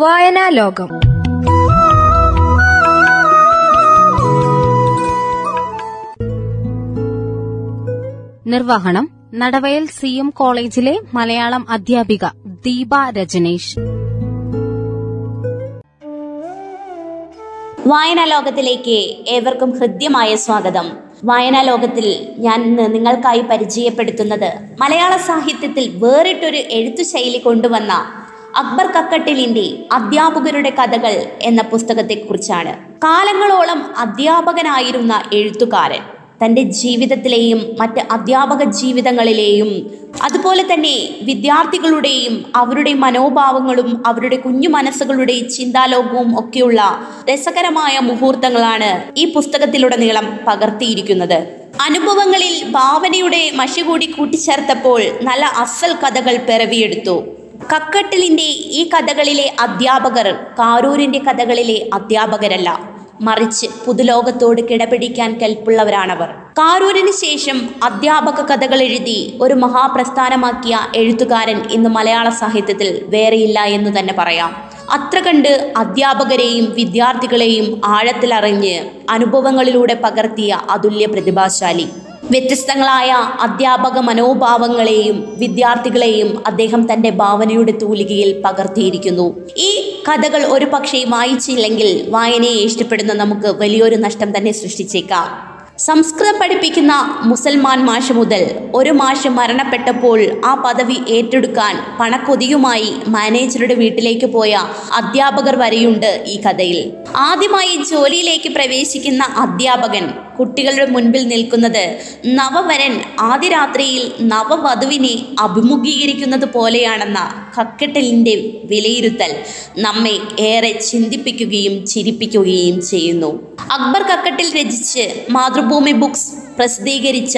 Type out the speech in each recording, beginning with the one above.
വായനാ ലോകം നിർവഹണം നടവയൽ സി എം കോളേജിലെ മലയാളം അധ്യാപിക ദീപ രജനേഷ്. വായനാ ലോകത്തിലേക്ക് ഏവർക്കും ഹൃദ്യമായ സ്വാഗതം. വായനാ ലോകത്തിൽ ഞാൻ ഇന്ന് നിങ്ങൾക്കായി പരിചയപ്പെടുത്തുന്നത് മലയാള സാഹിത്യത്തിൽ വേറിട്ടൊരു എഴുത്തു ശൈലി കൊണ്ടുവന്ന അക്ബർ കക്കട്ടിലിന്റെ അധ്യാപകരുടെ കഥകൾ എന്ന പുസ്തകത്തെക്കുറിച്ചാണ്. കാലങ്ങളോളം അധ്യാപകനായിരുന്ന എഴുത്തുകാരൻ. തന്റെ ജീവിതത്തിലെയും മറ്റ് അധ്യാപക ജീവിതങ്ങളിലെയും അതുപോലെ തന്നെ വിദ്യാർത്ഥികളുടെയും അവരുടെ മനോഭാവങ്ങളും അവരുടെ കുഞ്ഞു മനസ്സുകളുടെ ചിന്താലോകവും ഒക്കെയുള്ള രസകരമായ മുഹൂർത്തങ്ങളാണ് ഈ പുസ്തകത്തിലുടനീളം പകർത്തിയിരിക്കുന്നത്. അനുഭവങ്ങളിൽ ഭാവനയുടെ മഷി കൂടി കൂട്ടിച്ചേർത്തപ്പോൾ നല്ല അസൽ കഥകൾ പിറവിയെടുത്തു കക്കട്ടിലിന്റെ ഈ കഥകളിലെ അധ്യാപകർ കാരൂരിന്റെ കഥകളിലെ അധ്യാപകരല്ല. മറിച്ച് പുതുലോകത്തോട് കിടപിടിക്കാൻ കെൽപ്പുള്ളവരാണവർ. കാരൂരിന് ശേഷം അധ്യാപക കഥകൾ എഴുതി ഒരു മഹാപ്രസ്ഥാനമാക്കിയ എഴുത്തുകാരൻ ഇന്ന് മലയാള സാഹിത്യത്തിൽ വേറെയില്ല എന്ന് തന്നെ പറയാം. അത്ര കണ്ട് അധ്യാപകരെയും വിദ്യാർത്ഥികളെയും ആഴത്തിലറിഞ്ഞ് അനുഭവങ്ങളിലൂടെ പകർത്തിയ അതുല്യ പ്രതിഭാശാലി. വ്യത്യസ്തങ്ങളായ അധ്യാപക മനോഭാവങ്ങളെയും വിദ്യാർത്ഥികളെയും അദ്ദേഹം തന്റെ ഭാവനയുടെ തൂലികയിൽ പകർത്തിയിരിക്കുന്നു. ഈ കഥകൾ ഒരു പക്ഷേ വായിച്ചില്ലെങ്കിൽ വായനയെ ഇഷ്ടപ്പെടുന്ന നമുക്ക് വലിയൊരു നഷ്ടം തന്നെ സൃഷ്ടിച്ചേക്കാം. സംസ്കൃതം പഠിപ്പിക്കുന്ന മുസൽമാൻ മാഷ് മുതൽ ഒരു മാഷ് മരണപ്പെട്ടപ്പോൾ ആ പദവി ഏറ്റെടുക്കാൻ പണക്കൊതിയുമായി മാനേജറുടെ വീട്ടിലേക്ക് പോയ അധ്യാപകർ വരെയുണ്ട് ഈ കഥയിൽ. ആദ്യമായി ജോലിയിലേക്ക് പ്രവേശിക്കുന്ന അധ്യാപകൻ കുട്ടികളുടെ മുൻപിൽ നിൽക്കുന്നത് നവവരൻ ആദ്യ രാത്രിയിൽ നവവധുവിനെ അഭിമുഖീകരിക്കുന്നത് പോലെയാണെന്ന കക്കെട്ടലിന്റെ വിലയിരുത്തൽ നമ്മെ ഏറെ ചിന്തിപ്പിക്കുകയും ചിരിപ്പിക്കുകയും ചെയ്യുന്നു. അക്ബർ കക്കട്ടിൽ രചിച്ച് മാതൃഭൂമി ബുക്സ് പ്രസിദ്ധീകരിച്ച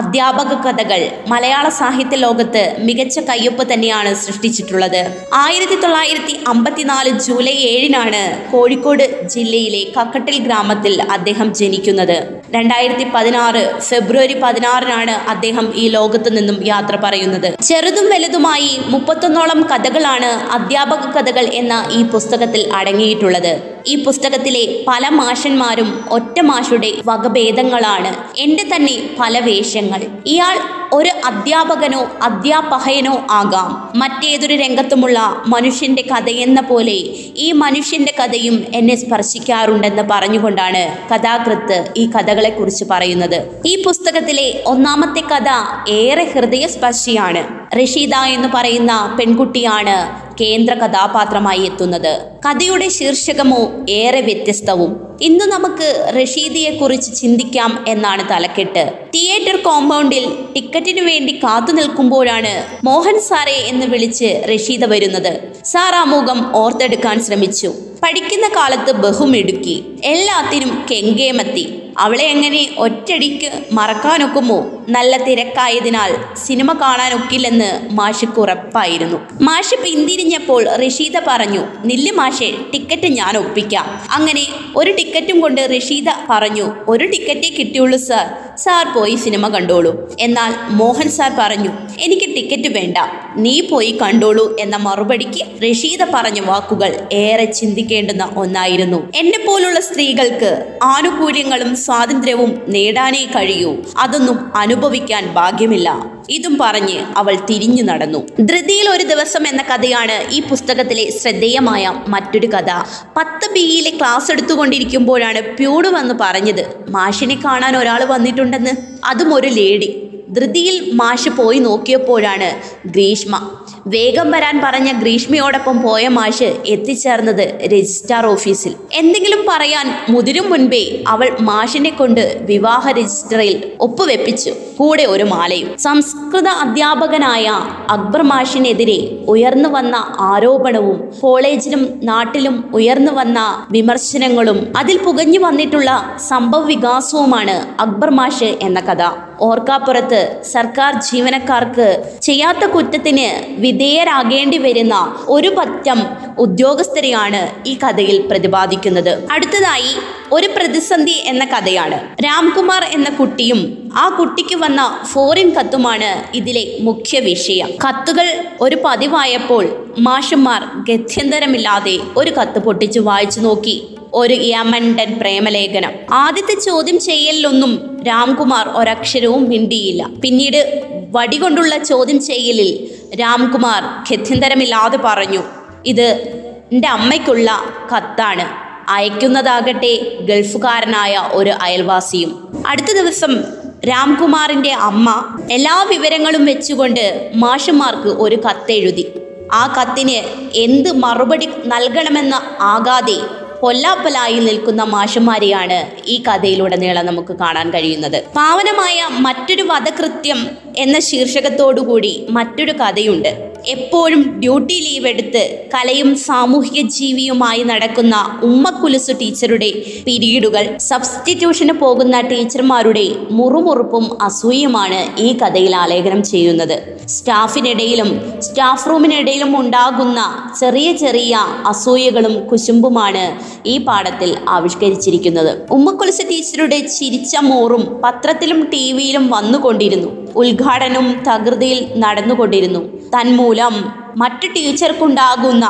അധ്യാപക കഥകൾ മലയാള സാഹിത്യ ലോകത്ത് മികച്ച കയ്യൊപ്പ് തന്നെയാണ് സൃഷ്ടിച്ചിട്ടുള്ളത്. ആയിരത്തി തൊള്ളായിരത്തി അമ്പത്തിനാല് ജൂലൈ ഏഴിനാണ് കോഴിക്കോട് ജില്ലയിലെ കക്കട്ടിൽ ഗ്രാമത്തിൽ അദ്ദേഹം ജനിക്കുന്നത്. രണ്ടായിരത്തി പതിനാറ് ഫെബ്രുവരി പതിനാറിനാണ് അദ്ദേഹം ഈ ലോകത്തു നിന്നും യാത്ര പറയുന്നത്. ചെറുതും വലുതുമായി മുപ്പത്തൊന്നോളം കഥകളാണ് അധ്യാപക കഥകൾ എന്ന ഈ പുസ്തകത്തിൽ അടങ്ങിയിട്ടുള്ളത്. ഈ പുസ്തകത്തിലെ പല മാഷന്മാരും ഒറ്റ മാഷുടെ വകഭേദങ്ങളാണ്. എന്റെ തന്നെ പല വേഷങ്ങൾ. ഇയാൾ ഒരു അധ്യാപകനോ അധ്യാപകനോ ആകാം. മറ്റേതൊരു രംഗത്തുമുള്ള മനുഷ്യന്റെ കഥയെന്ന പോലെ ഈ മനുഷ്യന്റെ കഥയും എന്നെ സ്പർശിക്കാറുണ്ടെന്ന് പറഞ്ഞുകൊണ്ടാണ് കഥാകൃത്ത് ഈ കഥകളെക്കുറിച്ച് പറയുന്നത്. ഈ പുസ്തകത്തിലെ ഒന്നാമത്തെ കഥ ഏറെ ഹൃദയസ്പർശിയാണ്. റഷീദ എന്ന് പറയുന്ന പെൺകുട്ടിയാണ് കേന്ദ്ര കഥാപാത്രമായി എത്തുന്നത്. കഥയുടെ ശീർഷകമോ ഏറെ വ്യത്യസ്തവും. ഇന്ന് നമുക്ക് റഷീദിയെക്കുറിച്ച് ചിന്തിക്കാം എന്നാണ് തലക്കെട്ട്. തിയേറ്റർ കോമ്പൗണ്ടിൽ ടിക്കറ്റിനു വേണ്ടി കാത്തു നിൽക്കുമ്പോഴാണ് മോഹൻ സാറെ എന്ന് വിളിച്ച് റഷീദ വരുന്നത്. സാർ ആ മുഖം ഓർത്തെടുക്കാൻ ശ്രമിച്ചു. പഠിക്കുന്ന കാലത്ത് ബഹുമിടുക്കി എല്ലാത്തിനും കെങ്കേമത്തി. അവളെ എങ്ങനെ ഒറ്റടിക്ക് മറക്കാനൊക്കുമോ? നല്ല തിരക്കായതിനാൽ സിനിമ കാണാനൊക്കില്ലെന്ന് മാഷിക്ക് ഉറപ്പായിരുന്നു. മാഷ് പിന്തിരിഞ്ഞപ്പോൾ റഷീദ പറഞ്ഞു നില്ല് മാഷെ ടിക്കറ്റ് ഞാൻ ഒപ്പിക്കാം. അങ്ങനെ ഒരു ടിക്കറ്റും കൊണ്ട് റഷീദ പറഞ്ഞു ഒരു ടിക്കറ്റേ കിട്ടിയുള്ളൂ സാർ. സാർ പോയി സിനിമ കണ്ടോളൂ. എന്നാൽ മോഹൻ സാർ പറഞ്ഞു എനിക്ക് ടിക്കറ്റ് വേണ്ട. നീ പോയി കണ്ടോളൂ. എന്ന മറുപടിക്ക് റഷീദ പറഞ്ഞ വാക്കുകൾ ഏറെ ചിന്തിക്കേണ്ടുന്ന ഒന്നായിരുന്നു. എന്നെ പോലുള്ള സ്ത്രീകൾക്ക് ആനുകൂല്യങ്ങളും സ്വാതന്ത്ര്യവും നേടാനേ കഴിയൂ. അതൊന്നും അനുഭവിക്കാൻ ഭാഗ്യമില്ല. ഇതും പറഞ്ഞ് അവൾ തിരിഞ്ഞു നടന്നു. ധൃതിയിൽ ഒരു ദിവസം എന്ന കഥയാണ് ഈ പുസ്തകത്തിലെ ശ്രദ്ധേയമായ മറ്റൊരു കഥ. പത്ത് ബിയിലെ ക്ലാസ് എടുത്തുകൊണ്ടിരിക്കുമ്പോഴാണ് പ്യൂട് വന്ന് പറഞ്ഞത് മാഷിനെ കാണാൻ ഒരാൾ വന്നിട്ടുണ്ടെന്ന്. അതും ഒരു ലേഡി. ധൃതിയിൽ മാഷ് പോയി നോക്കിയപ്പോഴാണ് ഗ്രീഷ്മ വേഗം വരാൻ പറഞ്ഞ ഗ്രീഷ്മയോടൊപ്പം പോയ മാഷ് എത്തിച്ചേർന്നത് രജിസ്ട്രാർ ഓഫീസിൽ. എന്തെങ്കിലും പറയാൻ മുതിരും മുൻപേ അവൾ മാഷിനെ കൊണ്ട് വിവാഹ രജിസ്റ്ററിൽ ഒപ്പുവെപ്പിച്ചു. കൂടെ ഒരു മാലയും. സംസ്കൃത അധ്യാപകനായ അക്ബർ മാഷിനെതിരെ ഉയർന്നു വന്ന ആരോപണവും കോളേജിലും നാട്ടിലും ഉയർന്നു വന്ന വിമർശനങ്ങളും അതിൽ പുകഞ്ഞു വന്നിട്ടുള്ള സംഭവ വികാസവുമാണ് അക്ബർ മാഷ് എന്ന കഥ. ഓർക്കാപ്പുറത്ത് സർക്കാർ ജീവനക്കാർക്ക് ചെയ്യാത്ത കുറ്റത്തിന് വിധേയരാകേണ്ടി വരുന്ന ഒരു പറ്റം ഉദ്യോഗസ്ഥരെയാണ് ഈ കഥയിൽ പ്രതിപാദിക്കുന്നത്. അടുത്തതായി ഒരു പ്രതിസന്ധി എന്ന കഥയാണ്. രാംകുമാർ എന്ന കുട്ടിയും ആ കുട്ടിക്ക് വന്ന ഫോറിൻ കത്തുമാണ് ഇതിലെ മുഖ്യ വിഷയം. കത്തുകൾ ഒരു പതിവായപ്പോൾ മാഷന്മാർ ഗത്യന്തരമില്ലാതെ ഒരു കത്ത് പൊട്ടിച്ചു വായിച്ചു നോക്കി. ഒരു യമണ്ടൻ പ്രേമലേഖനം. ആദ്യത്തെ ചോദ്യം ചെയ്യലിലൊന്നും രാംകുമാർ ഒരക്ഷരവും മിണ്ടിയില്ല. പിന്നീട് വടികൊണ്ടുള്ള ചോദ്യം ചെയ്യലിൽ രാംകുമാർ ഗത്യന്തരമില്ലാതെ പറഞ്ഞു ഇത് എന്റെ അമ്മയ്ക്കുള്ള കത്താണ്. അയക്കുന്നതാകട്ടെ ഗൾഫുകാരനായ ഒരു അയൽവാസിയും. അടുത്ത ദിവസം രാംകുമാറിന്റെ അമ്മ എല്ലാ വിവരങ്ങളും വെച്ചുകൊണ്ട് മാഷന്മാർക്ക് ഒരു കത്തെഴുതി. ആ കത്തിന് എന്ത് മറുപടി നൽകണമെന്ന് ആകാതെ പൊല്ലാപ്പലായി നിൽക്കുന്ന മാഷന്മാരെയാണ് ഈ കഥയിലൂടെ കഥയിലുടനീളം നമുക്ക് കാണാൻ കഴിയുന്നത്. പാവനമായ മറ്റൊരു വധകൃത്യം എന്ന ശീർഷകത്തോടുകൂടി മറ്റൊരു കഥയുണ്ട്. എപ്പോഴും ഡ്യൂട്ടി ലീവ് എടുത്ത് കലയും സാമൂഹിക ജീവിയുമായി നടക്കുന്ന ഉമ്മക്കുലുസു ടീച്ചറുടെ പിരീഡുകൾ സബ്സ്റ്റിറ്റ്യൂഷന് പോകുന്ന ടീച്ചർമാരുടെ മുറുമുറുപ്പും അസൂയുമാണ് ഈ കഥയിൽ ആലേഖനം ചെയ്യുന്നത്. സ്റ്റാഫിനിടയിലും സ്റ്റാഫ് റൂമിനിടയിലും ഉണ്ടാകുന്ന ചെറിയ ചെറിയ അസൂയകളും കുശുമ്പുമാണ് ഈ പാഠത്തിൽ ആവിഷ്കരിച്ചിരിക്കുന്നത്. ഉമ്മക്കുലുസ ടീച്ചറുടെ ചിരിച്ച മോറും പത്രത്തിലും ടി വിയിലും വന്നുകൊണ്ടിരുന്നു. ഉദ്ഘാടനവും തകൃതിയിൽ നടന്നുകൊണ്ടിരുന്നു. തന്മൂലം മറ്റു ടീച്ചർക്കുണ്ടാകുന്ന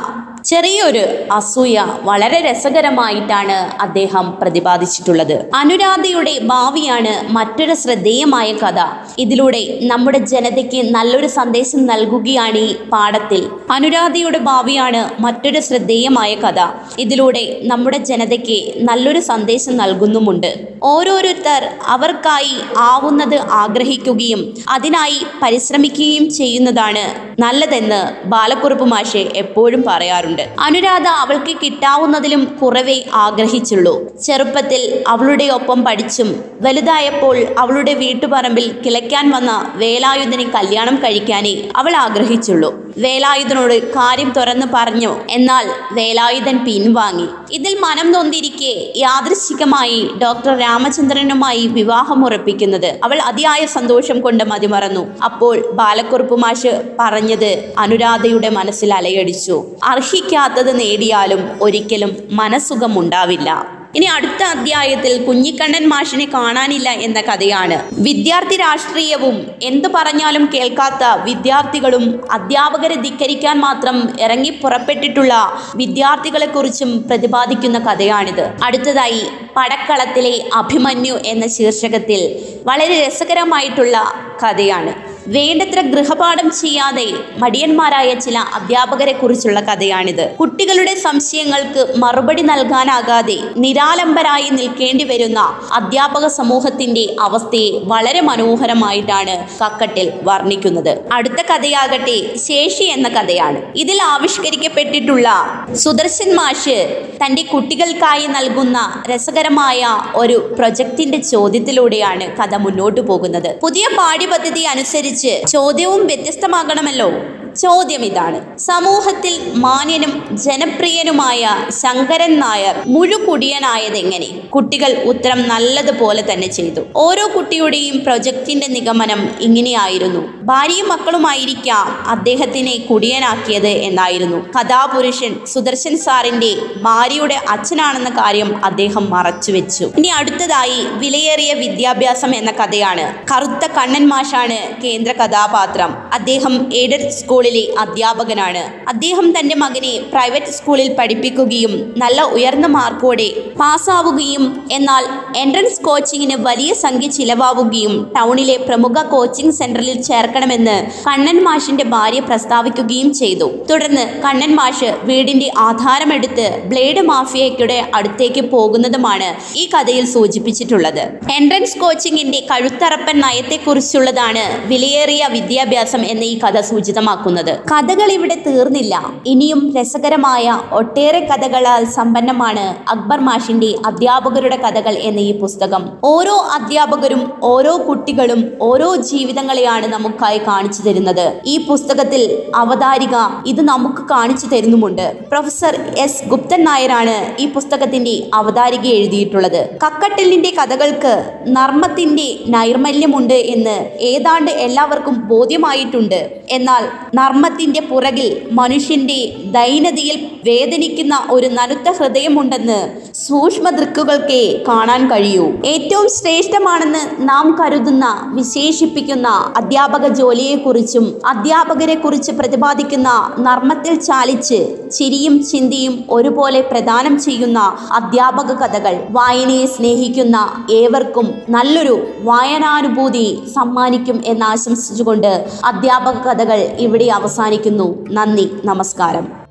ചെറിയൊരു അസൂയ വളരെ രസകരമായിട്ടാണ് അദ്ദേഹം പ്രതിപാദിച്ചിട്ടുള്ളത്. അനുരാധയുടെ ഭാവിയാണ് മറ്റൊരു ശ്രദ്ധേയമായ കഥ. ഇതിലൂടെ നമ്മുടെ ജനതയ്ക്ക് നല്ലൊരു സന്ദേശം നൽകുകയാണ് ഈ പാഠത്തിൽ. അനുരാധയുടെ ഭാവിയാണ് മറ്റൊരു ശ്രദ്ധേയമായ കഥ. ഇതിലൂടെ നമ്മുടെ ജനതയ്ക്ക് നല്ലൊരു സന്ദേശം നൽകുന്നുമുണ്ട്. ഓരോരുത്തർ അവർക്കായി ആവുന്നത് ആഗ്രഹിക്കുകയും അതിനായി പരിശ്രമിക്കുകയും ചെയ്യുന്നതാണ് നല്ലതെന്ന് ബാലക്കുറുപ്പ് മാഷെ എപ്പോഴും പറയാറുണ്ട്. അനുരാധ അവൾക്ക് കിട്ടാവുന്നതിലും കുറവേ ആഗ്രഹിച്ചുള്ളൂ. ചെറുപ്പത്തിൽ അവളുടെ ഒപ്പം പഠിച്ചും വലുതായപ്പോൾ അവളുടെ വീട്ടുപറമ്പിൽ കിളയ്ക്കാൻ വന്ന വേലായുധനെ കല്യാണം കഴിക്കാനേ അവൾ ആഗ്രഹിച്ചുള്ളൂ. വേലായുധനോട് കാര്യം തുറന്നു പറഞ്ഞു. എന്നാൽ വേലായുധൻ പിൻവാങ്ങി. ഇതിൽ മനം നൊന്തിരിക്കെ യാദൃശികമായി ഡോക്ടർ രാമചന്ദ്രനുമായി വിവാഹം ഉറപ്പിക്കുന്നത് അവൾ അതിയായ സന്തോഷം കൊണ്ട് മതിമറന്നു. അപ്പോൾ ബാലക്കുറുപ്പ് മാഷ് പറഞ്ഞത് അനുരാധയുടെ മനസ്സിൽ അലയടിച്ചു. അർഹിക്കാത്തത് നേടിയാലും ഒരിക്കലും മനസ്സുഖം ഉണ്ടാവില്ല ഇനി അടുത്ത അധ്യായത്തിൽ കുഞ്ഞിക്കണ്ണൻ മാഷിനെ കാണാനില്ല എന്ന കഥയാണ്. വിദ്യാർത്ഥി രാഷ്ട്രീയവും എന്തു പറഞ്ഞാലും കേൾക്കാത്ത വിദ്യാർത്ഥികളും അധ്യാപകരെ ധിക്കരിക്കാൻ മാത്രം ഇറങ്ങി പുറപ്പെട്ടിട്ടുള്ള വിദ്യാർത്ഥികളെക്കുറിച്ചും പ്രതിപാദിക്കുന്ന കഥയാണിത്. അടുത്തതായി പടക്കളത്തിലെ അഭിമന്യു എന്ന ശീർഷകത്തിൽ വളരെ രസകരമായിട്ടുള്ള കഥയാണ്. വേണ്ടത്ര ഗൃഹപാഠം ചെയ്യാതെ മടിയന്മാരായ ചില അധ്യാപകരെ കുറിച്ചുള്ള കഥയാണിത്. കുട്ടികളുടെ സംശയങ്ങൾക്ക് മറുപടി നൽകാനാകാതെ നിരാലംബരായി നിൽക്കേണ്ടി വരുന്ന അധ്യാപക സമൂഹത്തിന്റെ അവസ്ഥയെ വളരെ മനോഹരമായിട്ടാണ് കക്കട്ടിൽ വർണിക്കുന്നത്. അടുത്ത കഥയാകട്ടെ ശേഷി എന്ന കഥയാണ്. ഇതിൽ ആവിഷ്കരിക്കപ്പെട്ടിട്ടുള്ള സുദർശൻ മാഷ് തന്റെ കുട്ടികൾക്കായി നൽകുന്ന രസകരമായ ഒരു പ്രൊജക്ടിന്റെ ചോദ്യത്തിലൂടെയാണ് കഥ മുന്നോട്ടു പോകുന്നത്. പുതിയ പാഠ്യപദ്ധതി അനുസരിച്ച് ചോദ്യവും വ്യത്യസ്തമാകണമല്ലോ. ചോദ്യം ഇതാണ്. സമൂഹത്തിൽ മാന്യനും ജനപ്രിയനുമായ ശങ്കരൻ നായർ മുഴുകുടിയനായതെങ്ങനെ? കുട്ടികൾ ഉത്തരം നല്ലതുപോലെ തന്നെ ചെയ്തു. ഓരോ കുട്ടിയുടെയും പ്രൊജക്ടിന്റെ നിഗമനം ഇങ്ങനെയായിരുന്നു. ഭാര്യയും മക്കളുമായിരിക്കാം അദ്ദേഹത്തിനെ കുടിയനാക്കിയത് എന്നായിരുന്നു. കഥാപുരുഷൻ സുദർശൻ സാറിന്റെ ഭാര്യയുടെ അച്ഛനാണെന്ന കാര്യം അദ്ദേഹം മറച്ചുവെച്ചു. ഇനി അടുത്തതായി വിലയേറിയ വിദ്യാഭ്യാസം എന്ന കഥയാണ്. കറുത്ത കണ്ണൻ മാഷാണ് കേന്ദ്ര കഥാപാത്രം. അദ്ദേഹം എയ്ഡഡ് സ്കൂളിലെ അധ്യാപകനാണ്. അദ്ദേഹം തന്റെ മകനെ പ്രൈവറ്റ് സ്കൂളിൽ പഠിപ്പിക്കുകയും നല്ല ഉയർന്ന മാർക്കോടെ പാസ്സാവുകയും എന്നാൽ എൻട്രൻസ് കോച്ചിങ്ങിന് വലിയ സംഖ്യ ചിലവാവുകയും ടൗണിലെ പ്രമുഖ കോച്ചിംഗ് സെന്ററിൽ ചേർക്കണമെന്ന് കണ്ണൻ മാഷിന്റെ ഭാര്യ പ്രസ്താവിക്കുകയും ചെയ്തു. തുടർന്ന് കണ്ണൻ മാഷ് വീടിന്റെ ആധാരമെടുത്ത് ബ്ലേഡ് മാഫിയയ്ക്കുടെ അടുത്തേക്ക് പോകുന്നതുമാണ് ഈ കഥയിൽ സൂചിപ്പിച്ചിട്ടുള്ളത്. എൻട്രൻസ് കോച്ചിങ്ങിന്റെ കഴുത്തറപ്പൻ നയത്തെക്കുറിച്ചുള്ളതാണ് വിലയേറിയ വിദ്യാഭ്യാസം എന്ന ഈ കഥ സൂചിതമാക്കുന്നത്. കഥകൾ ഇവിടെ തീർന്നില്ല. ഇനിയും രസകരമായ ഒട്ടേറെ കഥകളാൽ സമ്പന്നമാണ് അക്ബർ മാഷിന്റെ അധ്യാപകരുടെ കഥകൾ എന്ന ഈ പുസ്തകം. ഓരോ അധ്യാപകരും ഓരോ കുട്ടികളും ഓരോ ജീവിതങ്ങളെയാണ് നമുക്കായി കാണിച്ചു തരുന്നത്. ഈ പുസ്തകത്തിൽ അവതാരിക ഇത് നമുക്ക് കാണിച്ചു തരുന്നുമുണ്ട്. പ്രൊഫസർ എസ് ഗുപ്തൻ നായരാണ് ഈ പുസ്തകത്തിന്റെ അവതാരിക എഴുതിയിട്ടുള്ളത്. കക്കട്ടിലിന്റെ കഥകൾക്ക് നർമ്മത്തിന്റെ നൈർമല്യമുണ്ട് എന്ന് ഏതാണ്ട് എല്ലാവർക്കും ബോധ്യമായിട്ടുണ്ട്. എന്നാൽ നർമ്മത്തിന്റെ പുറകിൽ മനുഷ്യന്റെ ദൈനതയിൽ വേദനിക്കുന്ന ഒരു നനുത്ത ഹൃദയമുണ്ടെന്ന് സൂക്ഷ്മ ദൃക്കുകൾക്കേ കാണാൻ കഴിയൂ. ഏറ്റവും ശ്രേഷ്ഠമാണെന്ന് നാം കരുതുന്ന വിശേഷിപ്പിക്കുന്ന അധ്യാപക ജോലിയെക്കുറിച്ചും അധ്യാപകരെക്കുറിച്ച് പ്രതിപാദിക്കുന്ന നർമ്മത്തിൽ ചാലിച്ച് ചിരിയും ചിന്തിയും ഒരുപോലെ പ്രദാനം ചെയ്യുന്ന അധ്യാപക കഥകൾ വായനയെ സ്നേഹിക്കുന്ന ഏവർക്കും നല്ലൊരു വായനാനുഭൂതി സമ്മാനിക്കും എന്ന് ആശംസിച്ചുകൊണ്ട് അധ്യാപക കഥകൾ ഇവിടെ അവസാനിക്കുന്നു. നന്ദി. നമസ്കാരം.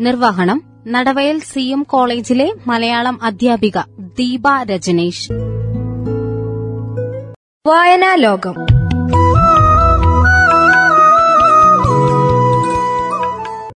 നിർവഹണം നടവയൽ സി എം കോളേജിലെ മലയാളം അധ്യാപിക ദീപ രജനീഷ്. വായനാ ലോകം